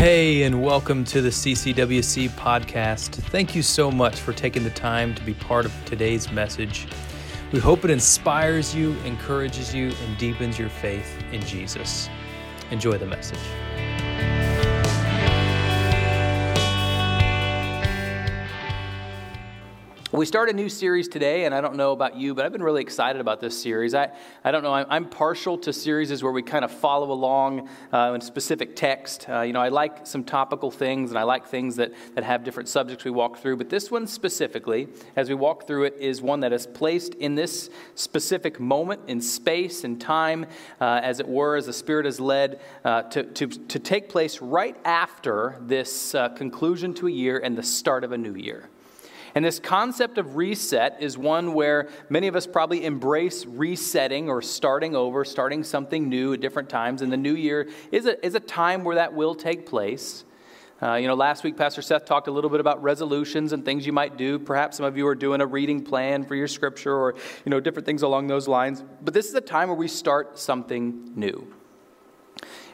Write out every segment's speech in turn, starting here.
Hey, and welcome to the CCWC podcast. Thank you so much for taking the time to be part of today's message. We hope it inspires you, encourages you, and deepens your faith in Jesus. Enjoy the message. We start a new series today, and I don't know about you, but I've been really excited about this series. I, I don't know, I'm, I'm partial to series where we kind of follow along uh, in specific text. Uh, you know, I like some topical things, and I like things that, that have different subjects we walk through, but this one specifically, as we walk through it, is one that is placed in this specific moment in space and time, uh, as it were, as the Spirit is led uh, to, to, to take place right after this uh, conclusion to a year and the start of a new year. And this concept of reset is one where many of us probably embrace resetting or starting over, starting something new at different times. And the new year is a, is a time where that will take place. Uh, you know, last week Pastor Seth talked a little bit about resolutions and things you might do. Perhaps some of you are doing a reading plan for your scripture or, you know, different things along those lines. But this is a time where we start something new.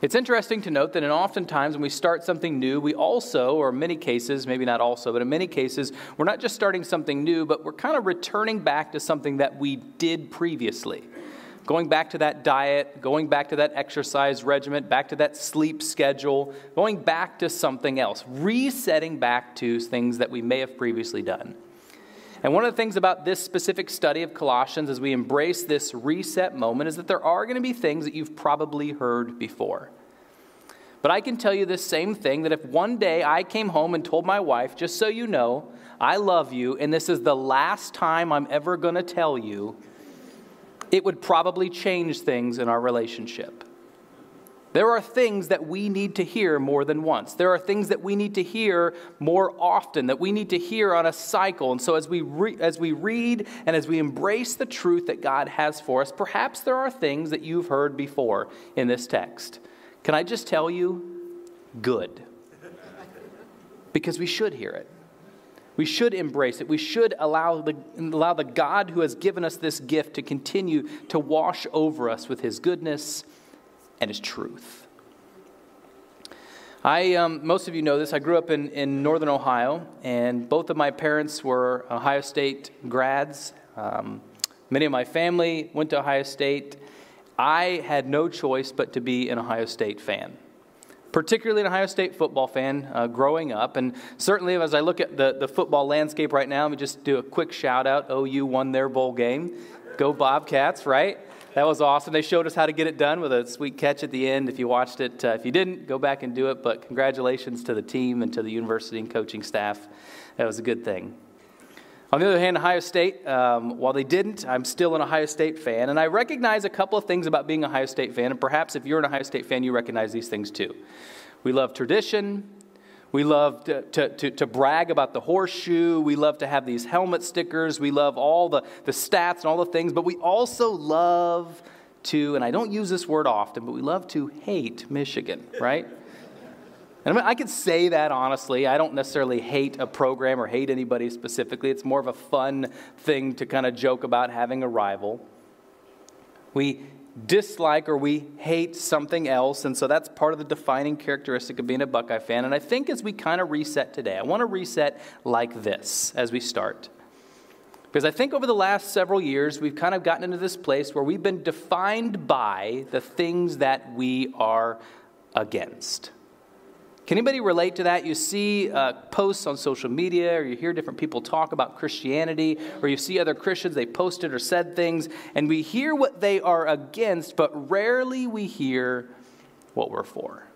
It's interesting to note that in oftentimes when we start something new, we also, or in many cases, maybe not also, but in many cases, we're not just starting something new, but we're kind of returning back to something that we did previously. Going back to that diet, going back to that exercise regimen, back to that sleep schedule, going back to something else, resetting back to things that we may have previously done. And one of the things about this specific study of Colossians as we embrace this reset moment is that there are going to be things that you've probably heard before. But I can tell you this same thing that if one day I came home and told my wife, just so you know, I love you, and this is the last time I'm ever going to tell you, it would probably change things in our relationship. There are things that we need to hear more than once. There are things that we need to hear more often, that we need to hear on a cycle. And so, as we, re- as we read and as we embrace the truth that God has for us, perhaps there are things that you've heard before in this text. Can I just tell you? Good. Because we should hear it. We should embrace it. We should allow the, allow the God who has given us this gift to continue to wash over us with his goodness and his truth. I, um, most of you know this, I grew up in, in northern Ohio, and both of my parents were Ohio State grads. Um, many of my family went to Ohio State. I had no choice but to be an Ohio State fan particularly an Ohio State football fan uh, growing up. And certainly, as I look at the, the football landscape right now, let me just do a quick shout out OU won their bowl game. Go Bobcats, right? That was awesome. They showed us how to get it done with a sweet catch at the end. If you watched it, uh, if you didn't, go back and do it. But congratulations to the team and to the university and coaching staff. That was a good thing. On the other hand, Ohio State, um, while they didn't, I'm still an Ohio State fan. And I recognize a couple of things about being a Ohio State fan. And perhaps if you're an Ohio State fan, you recognize these things too. We love tradition, we love to, to, to, to, brag about the horseshoe. We love to have these helmet stickers. We love all the, the stats and all the things. But we also love to, and I don't use this word often, but we love to hate Michigan, right? And I, mean, I could say that honestly. I don't necessarily hate a program or hate anybody specifically. It's more of a fun thing to kind of joke about having a rival. We dislike or we hate something else. And so that's part of the defining characteristic of being a Buckeye fan. And I think as we kind of reset today, I want to reset like this as we start. Because I think over the last several years, we've kind of gotten into this place where we've been defined by the things that we are against. Can anybody relate to that? You see uh, posts on social media, or you hear different people talk about Christianity, or you see other Christians, they posted or said things, and we hear what they are against, but rarely we hear what we're for.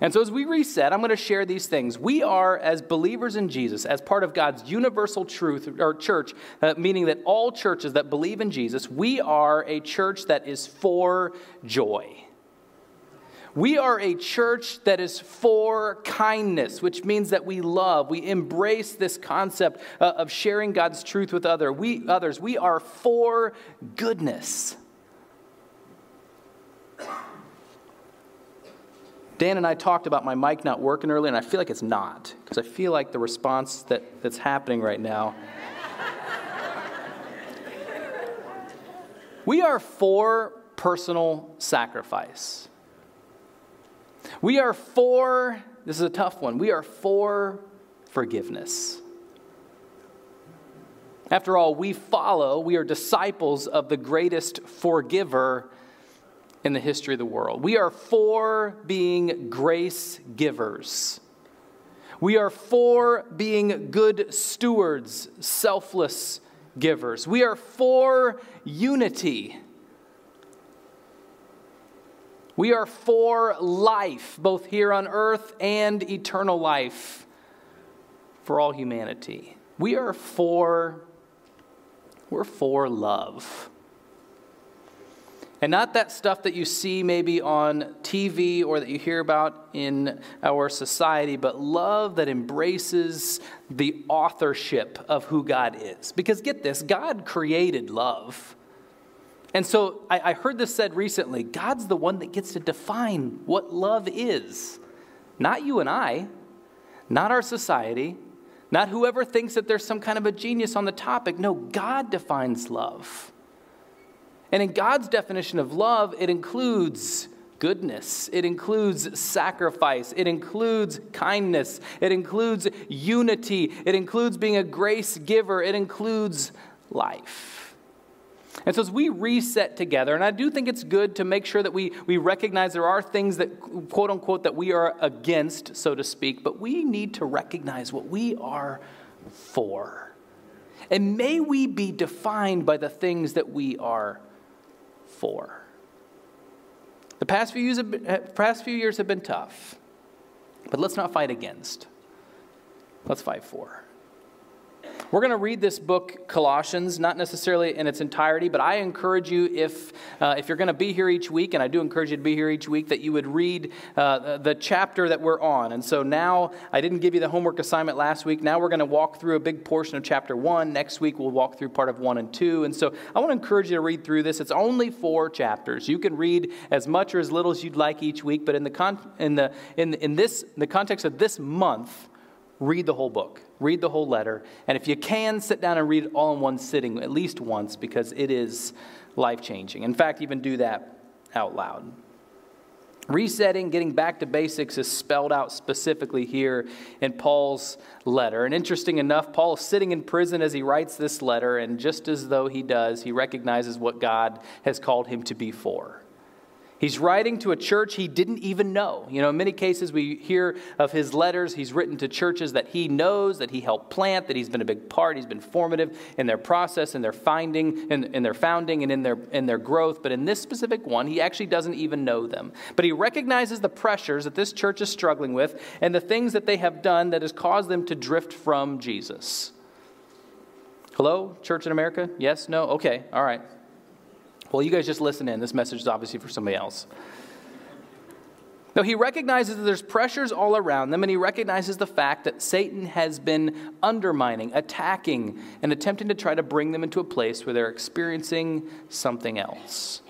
And so, as we reset, I'm going to share these things. We are, as believers in Jesus, as part of God's universal truth or church, uh, meaning that all churches that believe in Jesus, we are a church that is for joy. We are a church that is for kindness, which means that we love, we embrace this concept uh, of sharing God's truth with other. We, others. We are for goodness. Dan and I talked about my mic not working earlier, and I feel like it's not, because I feel like the response that, that's happening right now. we are for personal sacrifice. We are for this is a tough one, we are for forgiveness. After all, we follow, we are disciples of the greatest forgiver in the history of the world. We are for being grace givers. We are for being good stewards, selfless givers. We are for unity. We are for life, both here on earth and eternal life for all humanity. We are for we're for love. And not that stuff that you see maybe on TV or that you hear about in our society, but love that embraces the authorship of who God is. Because get this God created love. And so I, I heard this said recently God's the one that gets to define what love is, not you and I, not our society, not whoever thinks that there's some kind of a genius on the topic. No, God defines love. And in God's definition of love, it includes goodness, it includes sacrifice, it includes kindness, it includes unity, it includes being a grace giver, it includes life. And so, as we reset together, and I do think it's good to make sure that we, we recognize there are things that, quote unquote, that we are against, so to speak, but we need to recognize what we are for. And may we be defined by the things that we are for. The past few years have been, uh, past few years have been tough, but let's not fight against. Let's fight for. We're going to read this book, Colossians, not necessarily in its entirety, but I encourage you, if, uh, if you're going to be here each week, and I do encourage you to be here each week, that you would read uh, the chapter that we're on. And so now, I didn't give you the homework assignment last week. Now we're going to walk through a big portion of chapter one. Next week, we'll walk through part of one and two. And so I want to encourage you to read through this. It's only four chapters. You can read as much or as little as you'd like each week, but in the, con- in the, in, in this, in the context of this month, read the whole book, read the whole letter. And if you can, sit down and read it all in one sitting, at least once, because it is life changing. In fact, even do that out loud. Resetting, getting back to basics is spelled out specifically here in Paul's letter. And interesting enough, Paul is sitting in prison as he writes this letter, and just as though he does, he recognizes what God has called him to be for. He's writing to a church he didn't even know. You know, in many cases, we hear of his letters. He's written to churches that he knows, that he helped plant, that he's been a big part. He's been formative in their process, in their finding, in, in their founding, and in their, in their growth. But in this specific one, he actually doesn't even know them. But he recognizes the pressures that this church is struggling with and the things that they have done that has caused them to drift from Jesus. Hello, Church in America? Yes? No? Okay, all right. Well, you guys just listen in. This message is obviously for somebody else. Now, he recognizes that there's pressures all around them, and he recognizes the fact that Satan has been undermining, attacking, and attempting to try to bring them into a place where they're experiencing something else.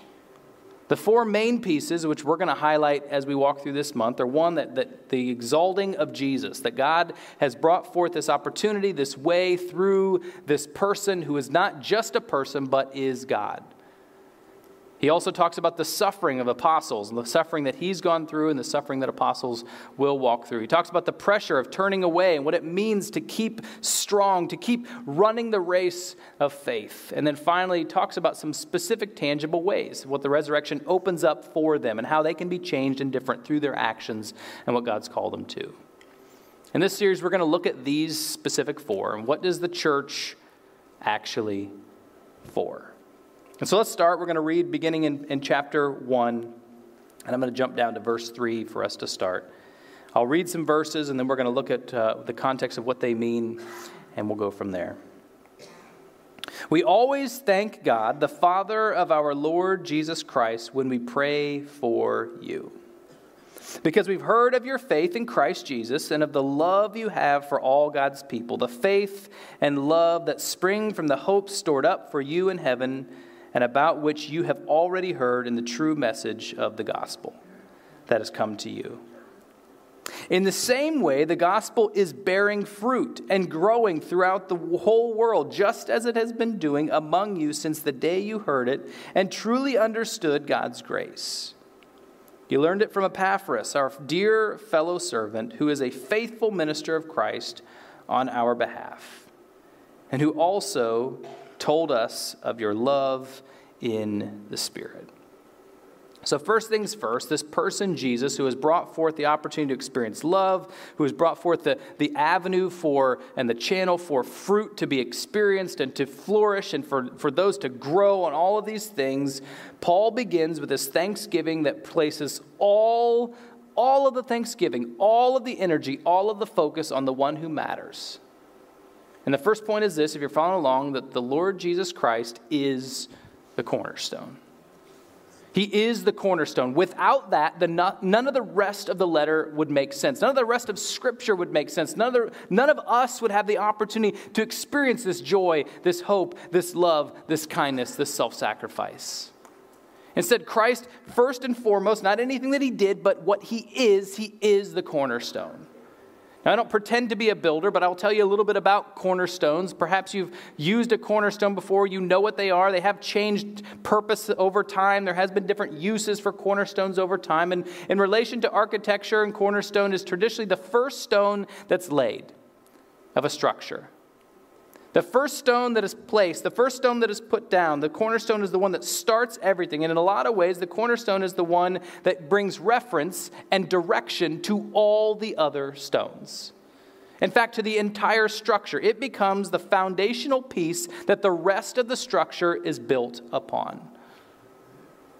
The four main pieces, which we're going to highlight as we walk through this month, are one, that, that the exalting of Jesus, that God has brought forth this opportunity, this way through this person who is not just a person, but is God. He also talks about the suffering of apostles and the suffering that he's gone through and the suffering that apostles will walk through. He talks about the pressure of turning away and what it means to keep strong, to keep running the race of faith. And then finally, he talks about some specific tangible ways, what the resurrection opens up for them and how they can be changed and different through their actions and what God's called them to. In this series, we're going to look at these specific four and what does the church actually for? And so let's start. We're going to read beginning in, in chapter 1, and I'm going to jump down to verse 3 for us to start. I'll read some verses, and then we're going to look at uh, the context of what they mean, and we'll go from there. We always thank God, the Father of our Lord Jesus Christ, when we pray for you. Because we've heard of your faith in Christ Jesus and of the love you have for all God's people, the faith and love that spring from the hope stored up for you in heaven and about which you have already heard in the true message of the gospel that has come to you. In the same way, the gospel is bearing fruit and growing throughout the whole world, just as it has been doing among you since the day you heard it and truly understood God's grace. You learned it from Epaphras, our dear fellow servant, who is a faithful minister of Christ on our behalf, and who also told us of your love in the Spirit. So, first things first, this person, Jesus, who has brought forth the opportunity to experience love, who has brought forth the, the avenue for and the channel for fruit to be experienced and to flourish and for, for those to grow on all of these things, Paul begins with this thanksgiving that places all, all of the thanksgiving, all of the energy, all of the focus on the one who matters. And the first point is this if you're following along, that the Lord Jesus Christ is the cornerstone. He is the cornerstone. Without that, the none of the rest of the letter would make sense. None of the rest of Scripture would make sense. None of, the, none of us would have the opportunity to experience this joy, this hope, this love, this kindness, this self sacrifice. Instead, Christ, first and foremost, not anything that he did, but what he is, he is the cornerstone. Now, I don't pretend to be a builder, but I'll tell you a little bit about cornerstones. Perhaps you've used a cornerstone before, you know what they are. They have changed purpose over time. There has been different uses for cornerstones over time. And in relation to architecture, and cornerstone is traditionally the first stone that's laid of a structure. The first stone that is placed, the first stone that is put down, the cornerstone is the one that starts everything. And in a lot of ways, the cornerstone is the one that brings reference and direction to all the other stones. In fact, to the entire structure. It becomes the foundational piece that the rest of the structure is built upon.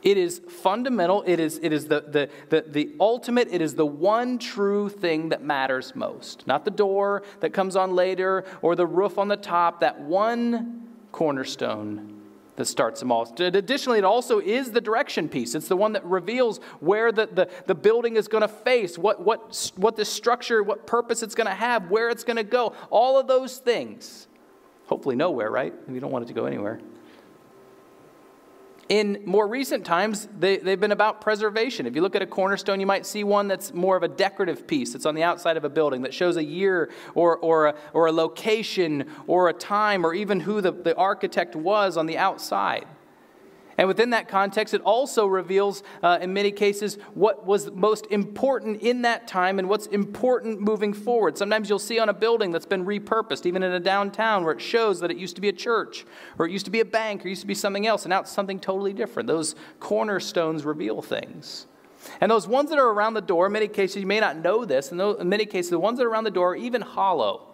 It is fundamental. It is, it is the, the, the, the ultimate. It is the one true thing that matters most. Not the door that comes on later or the roof on the top, that one cornerstone that starts them all. Additionally, it also is the direction piece. It's the one that reveals where the, the, the building is going to face, what, what, what the structure, what purpose it's going to have, where it's going to go. All of those things. Hopefully, nowhere, right? You don't want it to go anywhere. In more recent times, they, they've been about preservation. If you look at a cornerstone, you might see one that's more of a decorative piece that's on the outside of a building that shows a year or, or, a, or a location or a time or even who the, the architect was on the outside. And within that context, it also reveals, uh, in many cases, what was most important in that time and what's important moving forward. Sometimes you'll see on a building that's been repurposed, even in a downtown, where it shows that it used to be a church, or it used to be a bank, or it used to be something else, and now it's something totally different. Those cornerstones reveal things. And those ones that are around the door, in many cases, you may not know this, and in many cases, the ones that are around the door are even hollow.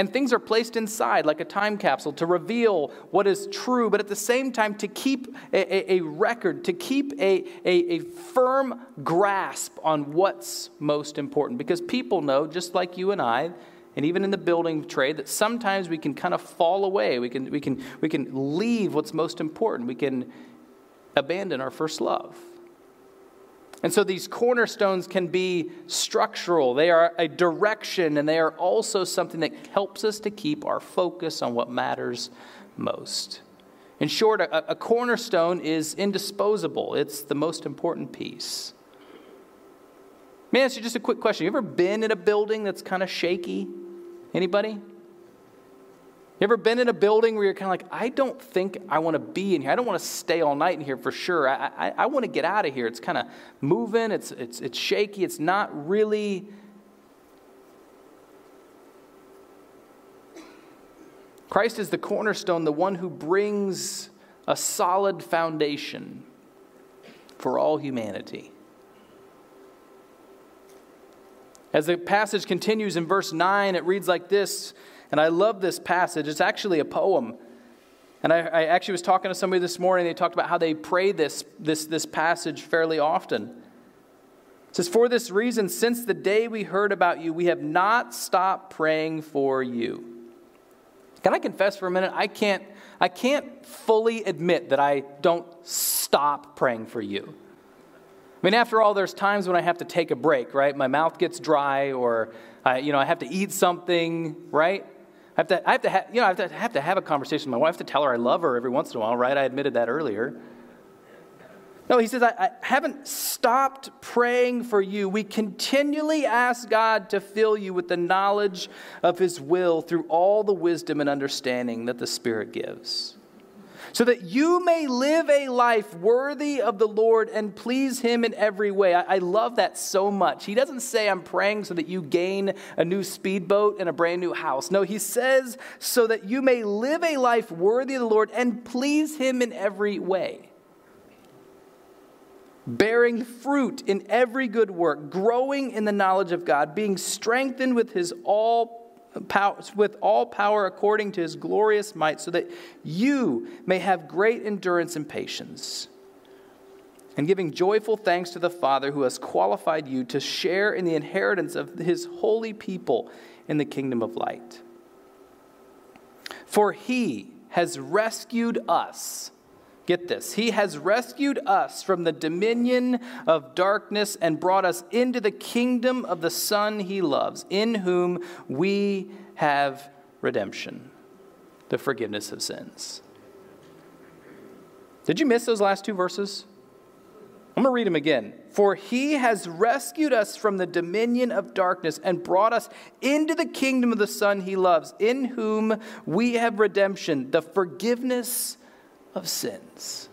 And things are placed inside like a time capsule to reveal what is true, but at the same time to keep a, a, a record, to keep a, a, a firm grasp on what's most important. Because people know, just like you and I, and even in the building trade, that sometimes we can kind of fall away. We can, we can, we can leave what's most important. We can abandon our first love. And so these cornerstones can be structural, they are a direction, and they are also something that helps us to keep our focus on what matters most. In short, a, a cornerstone is indisposable, it's the most important piece. May I ask you just a quick question? You ever been in a building that's kind of shaky? Anybody? You ever been in a building where you're kind of like, I don't think I want to be in here. I don't want to stay all night in here for sure. I, I, I want to get out of here. It's kind of moving, it's, it's, it's shaky, it's not really. Christ is the cornerstone, the one who brings a solid foundation for all humanity. As the passage continues in verse 9, it reads like this and I love this passage. It's actually a poem. And I, I, actually was talking to somebody this morning. They talked about how they pray this, this, this passage fairly often. It says, For this reason, since the day we heard about you, we have not stopped praying for you. Can I confess for a minute? I can't, I can't fully admit that I don't stop praying for you. I mean, after all, there's times when I have to take a break, right? My mouth gets dry, or I, you know, I have to eat something, right? I have to, I have to, ha- you know, I have to, have to have a conversation with my wife to tell her I love her every once in a while, right? I admitted that earlier. No, he says, I, I haven't stopped praying for you. We continually ask God to fill you with the knowledge of his will through all the wisdom and understanding that the Spirit gives. So that you may live a life worthy of the Lord and please Him in every way. I, I, love that so much. He doesn't say, I'm praying so that you gain a new speedboat and a brand new house. No, He says, so that you may live a life worthy of the Lord and please Him in every way. Bearing fruit in every good work, growing in the knowledge of God, being strengthened with His all with all power according to his glorious might, so that you may have great endurance and patience. And giving joyful thanks to the Father who has qualified you to share in the inheritance of his holy people in the kingdom of light. For he has rescued us Get this. He has rescued us from the dominion of darkness and brought us into the kingdom of the Son he loves, in whom we have redemption, the forgiveness of sins. Did you miss those last two verses? I'm going to read them again. For he has rescued us from the dominion of darkness and brought us into the kingdom of the Son he loves, in whom we have redemption, the forgiveness of sins.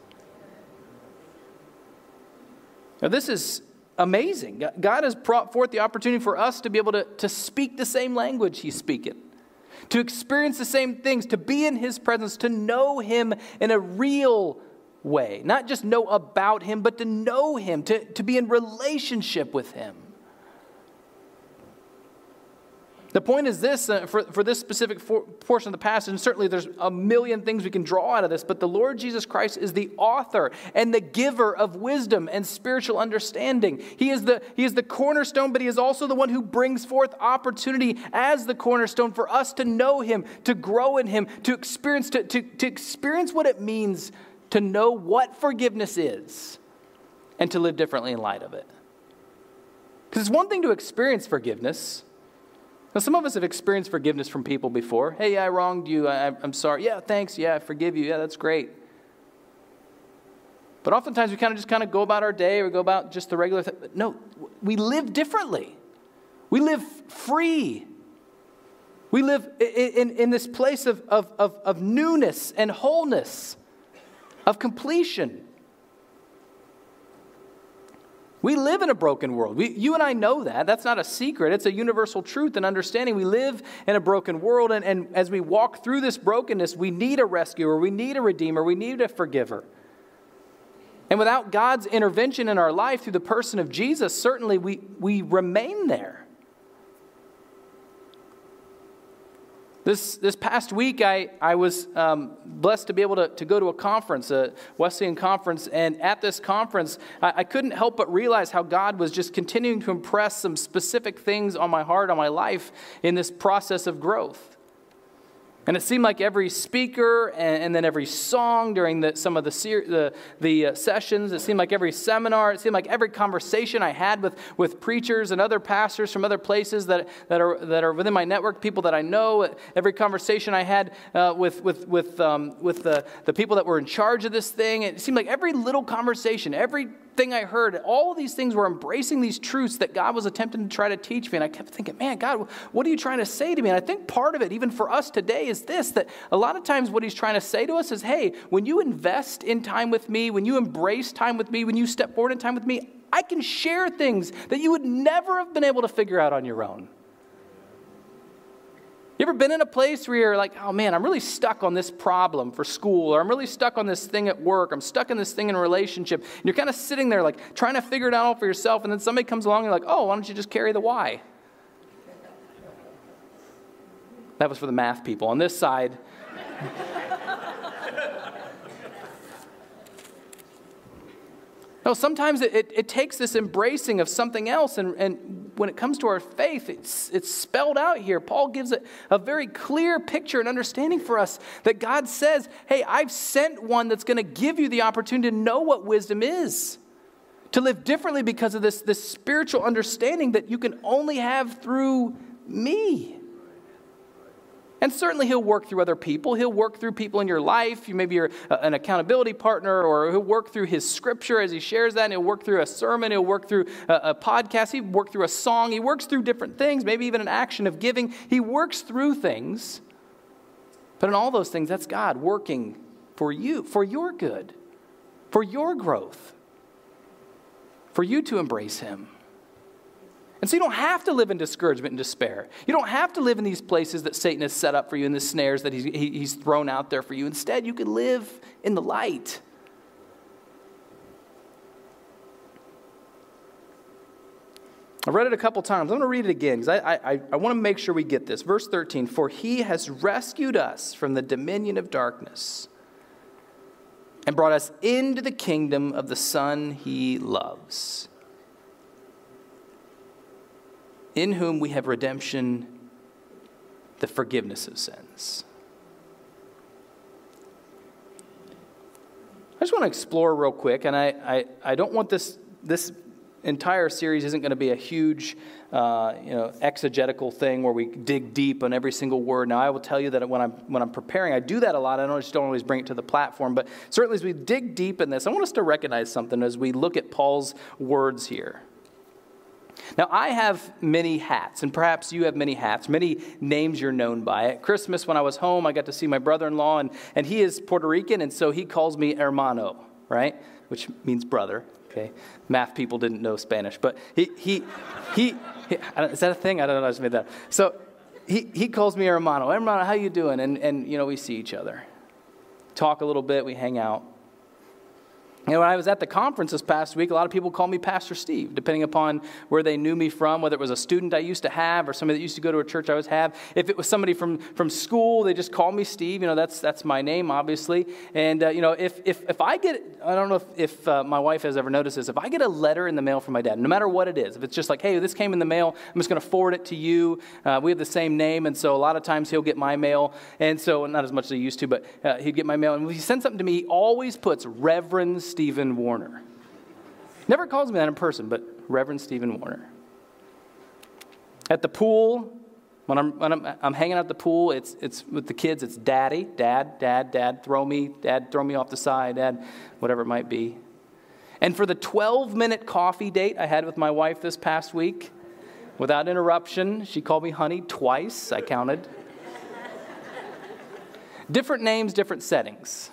Now, this is amazing. God has brought forth the opportunity for us to be able to, to speak the same language He's speaking, to experience the same things, to be in His presence, to know Him in a real way. Not just know about Him, but to know Him, to, to be in relationship with Him. The point is this uh, for, for this specific for, portion of the passage, and certainly there's a million things we can draw out of this, but the Lord Jesus Christ is the author and the giver of wisdom and spiritual understanding. He is, the, he is the cornerstone, but He is also the one who brings forth opportunity as the cornerstone for us to know Him, to grow in Him, to experience, to, to, to experience what it means to know what forgiveness is and to live differently in light of it. Because it's one thing to experience forgiveness. Now, some of us have experienced forgiveness from people before. Hey, I wronged you. I, am sorry. Yeah, thanks. Yeah, I forgive you. Yeah, that's great. But oftentimes we kind of just kind of go about our day or go about just the regular thing. No, we live differently. We live free. We live in, in, in this place of, of, of, of newness and wholeness, of completion. We live in a broken world. We, you and I know that. That's not a secret. It's a universal truth and understanding. We live in a broken world, and, and as we walk through this brokenness, we need a rescuer, we need a redeemer, we need a forgiver. And without God's intervention in our life through the person of Jesus, certainly we, we remain there. This, this past week, I, I was um, blessed to be able to, to go to a conference, a Wesleyan conference, and at this conference, I, I couldn't help but realize how God was just continuing to impress some specific things on my heart, on my life in this process of growth. And it seemed like every speaker and, and then every song during the, some of the, the, the uh, sessions, it seemed like every seminar, it seemed like every conversation I had with, with preachers and other pastors from other places that, that, are, that are within my network, people that I know, every conversation I had uh, with, with, with, um, with the, the people that were in charge of this thing, it seemed like every little conversation, every thing I heard, all these things were embracing these truths that God was attempting to try to teach me. And I kept thinking, man, God, what are you trying to say to me? And I think part of it, even for us today, is this that a lot of times what He's trying to say to us is, hey, when you invest in time with me, when you embrace time with me, when you step forward in time with me, I can share things that you would never have been able to figure out on your own. You ever been in a place where you're like, oh man, I'm really stuck on this problem for school, or I'm really stuck on this thing at work, I'm stuck in this thing in a relationship, and you're kind of sitting there like trying to figure it out all for yourself, and then somebody comes along and you're like, oh, why don't you just carry the why? That was for the math people. On this side, No, sometimes it, it, it, takes this embracing of something else, and, and when it comes to our faith, it's, it's spelled out here. Paul gives it a very clear picture and understanding for us that God says, Hey, I've sent one that's going to give you the opportunity to know what wisdom is, to live differently because of this, this spiritual understanding that you can only have through me. And certainly, he'll work through other people. He'll work through people in your life. You maybe you're an accountability partner, or he'll work through his scripture as he shares that. And he'll work through a sermon. He'll work through a, a podcast. He'll work through a song. He works through different things, maybe even an action of giving. He works through things. But in all those things, that's God working for you, for your good, for your growth, for you to embrace Him. And so you don't have to live in discouragement and despair. You don't have to live in these places that Satan has set up for you in the snares that he's, he's thrown out there for you. Instead, you can live in the light. I read it a couple times. I'm going to read it again because I, I, I want to make sure we get this. Verse 13 For he has rescued us from the dominion of darkness and brought us into the kingdom of the Son he loves, in whom we have redemption, the forgiveness of sins. I just want to explore real quick, and I, I, I don't want this, this entire series isn't going to be a huge, uh, you know, exegetical thing where we dig deep on every single word. Now, I will tell you that when I'm when I'm preparing, I do that a lot. I don't just don't always bring it to the platform, but certainly as we dig deep in this, I want us to recognize something as we look at Paul's words here. Now, I have many hats, and perhaps you have many hats, many names you're known by. At Christmas, when I was home, I got to see my brother in law, and, and he is Puerto Rican, and so he calls me hermano, right? Which means brother. Okay, math people didn't know Spanish, but he he he. he is that a thing? I don't know. I just made that. So he he calls me hermano. Hermano, how you doing? And and you know we see each other, talk a little bit, we hang out. You know, when I was at the conference this past week, a lot of people call me Pastor Steve, depending upon where they knew me from, whether it was a student I used to have or somebody that used to go to a church I was have. If it was somebody from, from school, they just call me Steve. You know, that's, that's my name, obviously. And, uh, you know, if, if, if I get, I don't know if, if uh, my wife has ever noticed this, if I get a letter in the mail from my dad, no matter what it is, if it's just like, hey, this came in the mail, I'm just going to forward it to you. Uh, we have the same name, and so a lot of times he'll get my mail. And so, not as much as he used to, but uh, he'd get my mail. And when he sends something to me, he always puts Reverend Stephen Warner. Never calls me that in person, but Reverend Stephen Warner. At the pool, when I'm, when I'm, I'm hanging out at the pool, it's, it's with the kids, it's daddy, dad, dad, dad, throw me, dad, throw me off the side, dad, whatever it might be. And for the 12 minute coffee date I had with my wife this past week, without interruption, she called me honey twice, I counted. different names, different settings.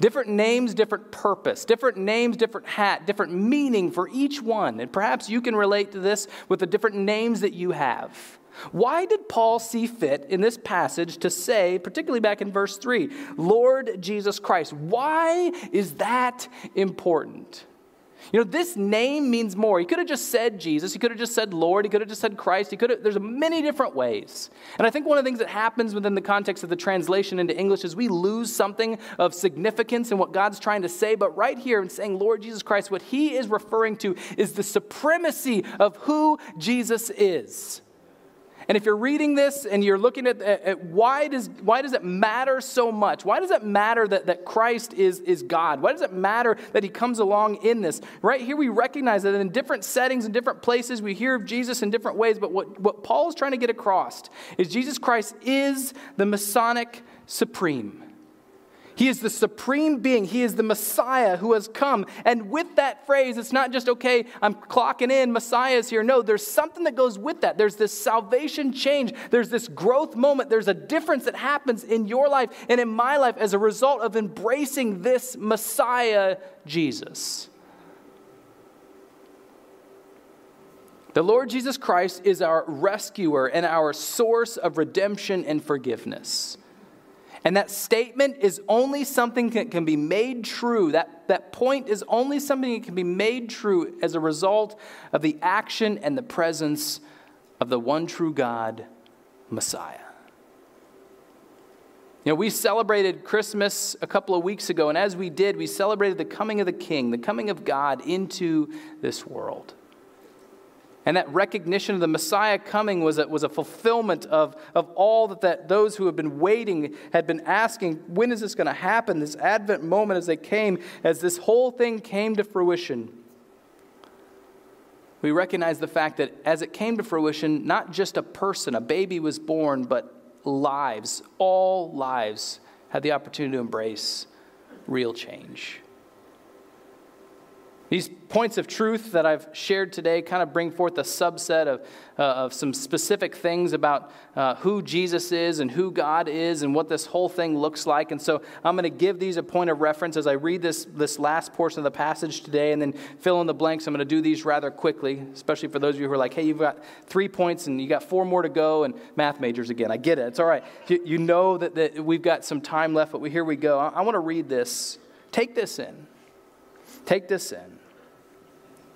Different names, different purpose. Different names, different hat, different meaning for each one. And perhaps you can relate to this with the different names that you have. Why did Paul see fit in this passage to say, particularly back in verse 3, Lord Jesus Christ? Why is that important? You know, this name means more. He could have just said Jesus. He could have just said Lord. He could have just said Christ. He could have, there's many different ways. And I think one of the things that happens within the context of the translation into English is we lose something of significance in what God's trying to say. But right here in saying Lord Jesus Christ, what he is referring to is the supremacy of who Jesus is. And if you're reading this and you're looking at, at, why, does, why does it matter so much? Why does it matter that, that Christ is, is God? Why does it matter that he comes along in this? Right here, we recognize that in different settings and different places, we hear of Jesus in different ways. But what, what Paul is trying to get across is Jesus Christ is the Masonic supreme. He is the supreme being. He is the Messiah who has come. And with that phrase, it's not just, okay, I'm clocking in, Messiah is here. No, there's something that goes with that. There's this salvation change, there's this growth moment, there's a difference that happens in your life and in my life as a result of embracing this Messiah, Jesus. The Lord Jesus Christ is our rescuer and our source of redemption and forgiveness. And that statement is only something that can be made true. That, that point is only something that can be made true as a result of the action and the presence of the one true God, Messiah. You know, we celebrated Christmas a couple of weeks ago, and as we did, we celebrated the coming of the King, the coming of God into this world. And that recognition of the Messiah coming was a, was a fulfillment of, of all that, that those who had been waiting had been asking, when is this going to happen? This Advent moment as they came, as this whole thing came to fruition. We recognize the fact that as it came to fruition, not just a person, a baby was born, but lives, all lives, had the opportunity to embrace real change. These points of truth that I've shared today kind of bring forth a subset of, uh, of some specific things about uh, who Jesus is and who God is and what this whole thing looks like. And so I'm going to give these a point of reference as I read this, this last portion of the passage today and then fill in the blanks. I'm going to do these rather quickly, especially for those of you who are like, hey, you've got three points and you got four more to go, and math majors again. I get it. It's all right. You, you know that, that we've got some time left, but we, here we go. I, I want to read this. Take this in. Take this in.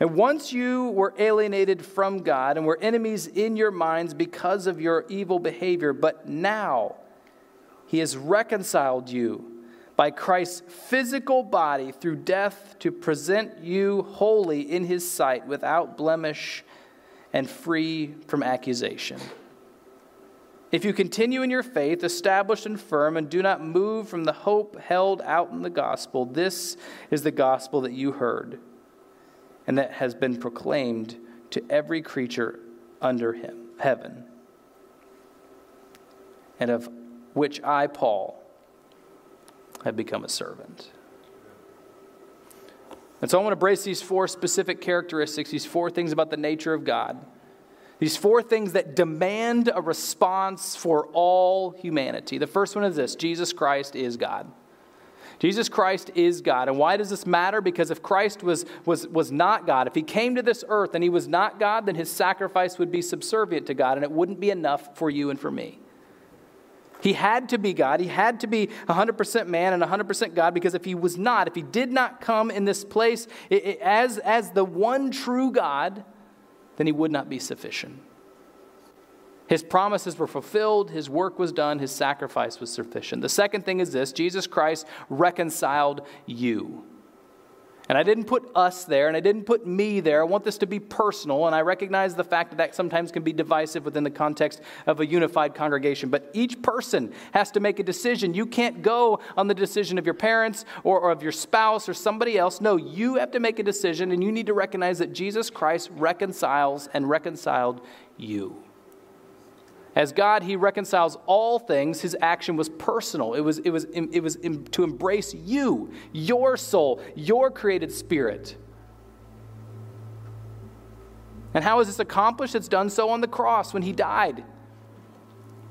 And once you were alienated from God and were enemies in your minds because of your evil behavior, but now he has reconciled you by Christ's physical body through death to present you holy in his sight without blemish and free from accusation. If you continue in your faith, established and firm, and do not move from the hope held out in the gospel, this is the gospel that you heard and that has been proclaimed to every creature under him, heaven, and of which I, Paul, have become a servant. And so I want to brace these four specific characteristics, these four things about the nature of God, these four things that demand a response for all humanity. The first one is this Jesus Christ is God. Jesus Christ is God. And why does this matter? Because if Christ was, was, was not God, if he came to this earth and he was not God, then his sacrifice would be subservient to God and it wouldn't be enough for you and for me. He had to be God. He had to be 100% man and 100% God because if he was not, if he did not come in this place it, it, as, as the one true God, then he would not be sufficient. His promises were fulfilled, his work was done, his sacrifice was sufficient. The second thing is this Jesus Christ reconciled you. And I didn't put us there and I didn't put me there. I want this to be personal, and I recognize the fact that that sometimes can be divisive within the context of a unified congregation. But each person has to make a decision. You can't go on the decision of your parents or, or of your spouse or somebody else. No, you have to make a decision, and you need to recognize that Jesus Christ reconciles and reconciled you. As God, He reconciles all things. His action was personal. It was, it was, it was to embrace you, your soul, your created spirit. And how is this accomplished? It's done so on the cross when He died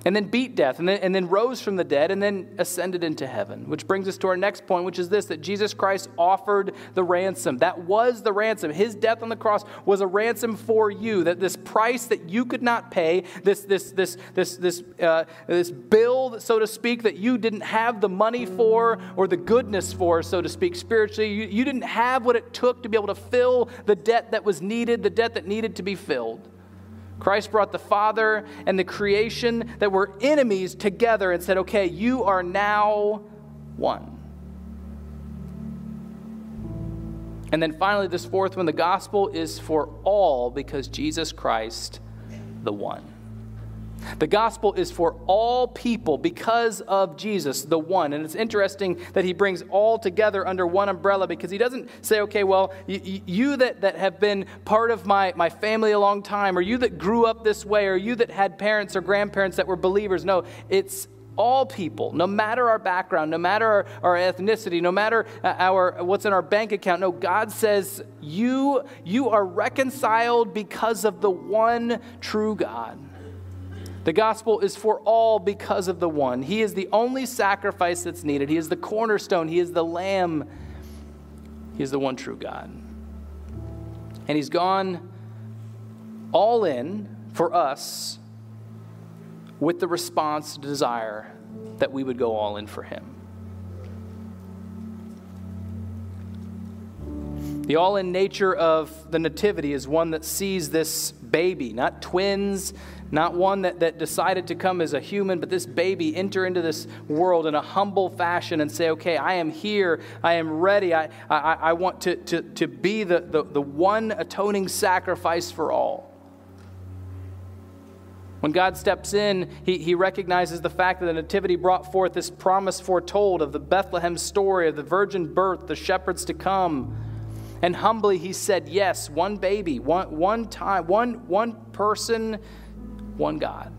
and then beat death, and then, and then rose from the dead, and then ascended into heaven. Which brings us to our next point, which is this that Jesus Christ offered the ransom. That was the ransom. His death on the cross was a ransom for you. That this price that you could not pay, this, this, this, this, this, uh, this bill, so to speak, that you didn't have the money for or the goodness for, so to speak, spiritually, you, you didn't have what it took to be able to fill the debt that was needed, the debt that needed to be filled. Christ brought the Father and the creation that were enemies together and said, okay, you are now one. And then finally, this fourth one the gospel is for all because Jesus Christ, the one. The gospel is for all people because of Jesus, the one. And it's interesting that he brings all together under one umbrella because he doesn't say, okay, well, you, you, that, that have been part of my, my family a long time, or you that grew up this way, or you that had parents or grandparents that were believers. No, it's all people, no matter our background, no matter our, our ethnicity, no matter uh, our what's in our bank account. No, God says you you are reconciled because of the one true God. The gospel is for all because of the one. He is the only sacrifice that's needed. He is the cornerstone. He is the lamb. He is the one true God. And He's gone all in for us with the response desire that we would go all in for him. The all in nature of the Nativity is one that sees this baby, not twins, not one that, that decided to come as a human, but this baby enter into this world in a humble fashion and say, okay, I am here, I am ready, I, I, I want to, to, to be the, the, the one atoning sacrifice for all. When God steps in, he, he recognizes the fact that the Nativity brought forth this promise foretold of the Bethlehem story, of the virgin birth, the shepherds to come and humbly he said, Yes, one baby, one, one time, one, one person, one God.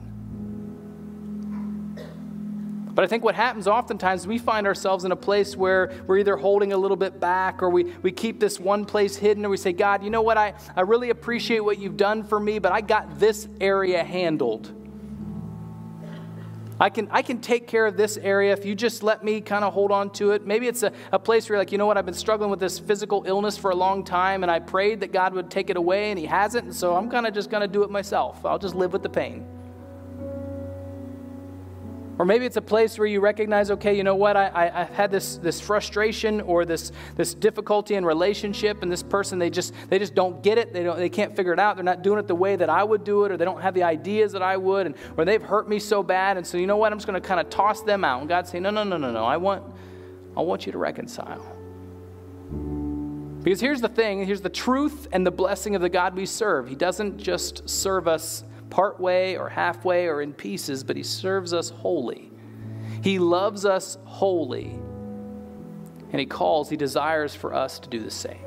But I think what happens oftentimes, we find ourselves in a place where we're either holding a little bit back or we, we keep this one place hidden or we say, God, you know what? I, I really appreciate what you've done for me, but I got this area handled. I can, I can take care of this area if you just let me kind of hold on to it. Maybe it's a, a place where you're like, you know what, I've been struggling with this physical illness for a long time, and I prayed that God would take it away, and He hasn't, and so I'm kind of just going to do it myself. I'll just live with the pain. Or maybe it's a place where you recognize, okay, you know what, I, I, have had this, this frustration or this, this difficulty in relationship, and this person, they just, they just don't get it. They, don't, they can't figure it out. They're not doing it the way that I would do it, or they don't have the ideas that I would, and, or they've hurt me so bad. And so, you know what, I'm just going to kind of toss them out. And God's saying, no, no, no, no, no. I want, I want you to reconcile. Because here's the thing here's the truth and the blessing of the God we serve. He doesn't just serve us part way or halfway or in pieces, but He serves us wholly. He loves us wholly. And He calls, He desires for us to do the same.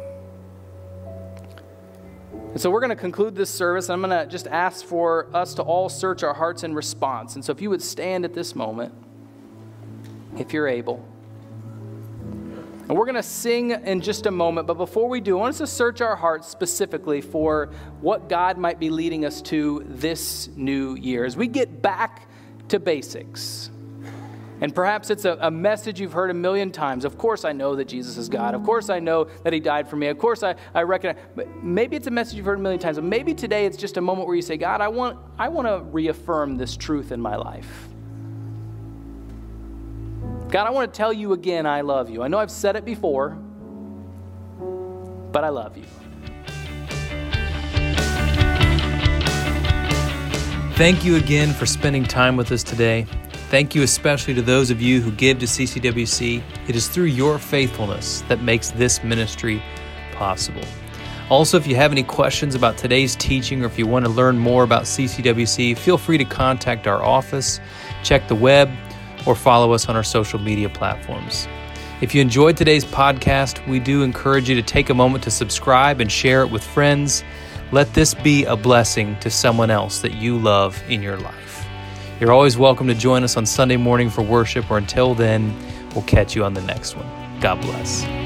And so we're going to conclude this service. I'm going to just ask for us to all search our hearts in response. And so if you would stand at this moment, if you're able. And we're going to sing in just a moment, but before we do, I want us to search our hearts specifically for what God might be leading us to this new year. As we get back to basics, and perhaps it's a, a, message you've heard a million times. Of course, I know that Jesus is God. Of course, I know that He died for me. Of course, I, I recognize. But maybe it's a message you've heard a million times. But maybe today it's just a moment where you say, God, I want, I want to reaffirm this truth in my life. God, I want to tell you again, I love you. I know I've said it before, but I love you. Thank you again for spending time with us today. Thank you especially to those of you who give to CCWC. It is through your faithfulness that makes this ministry possible. Also, if you have any questions about today's teaching or if you want to learn more about CCWC, feel free to contact our office, check the web, or follow us on our social media platforms. If you enjoyed today's podcast, we do encourage you to take a moment to subscribe and share it with friends. Let this be a blessing to someone else that you love in your life. You're always welcome to join us on Sunday morning for worship, or until then, we'll catch you on the next one. God bless.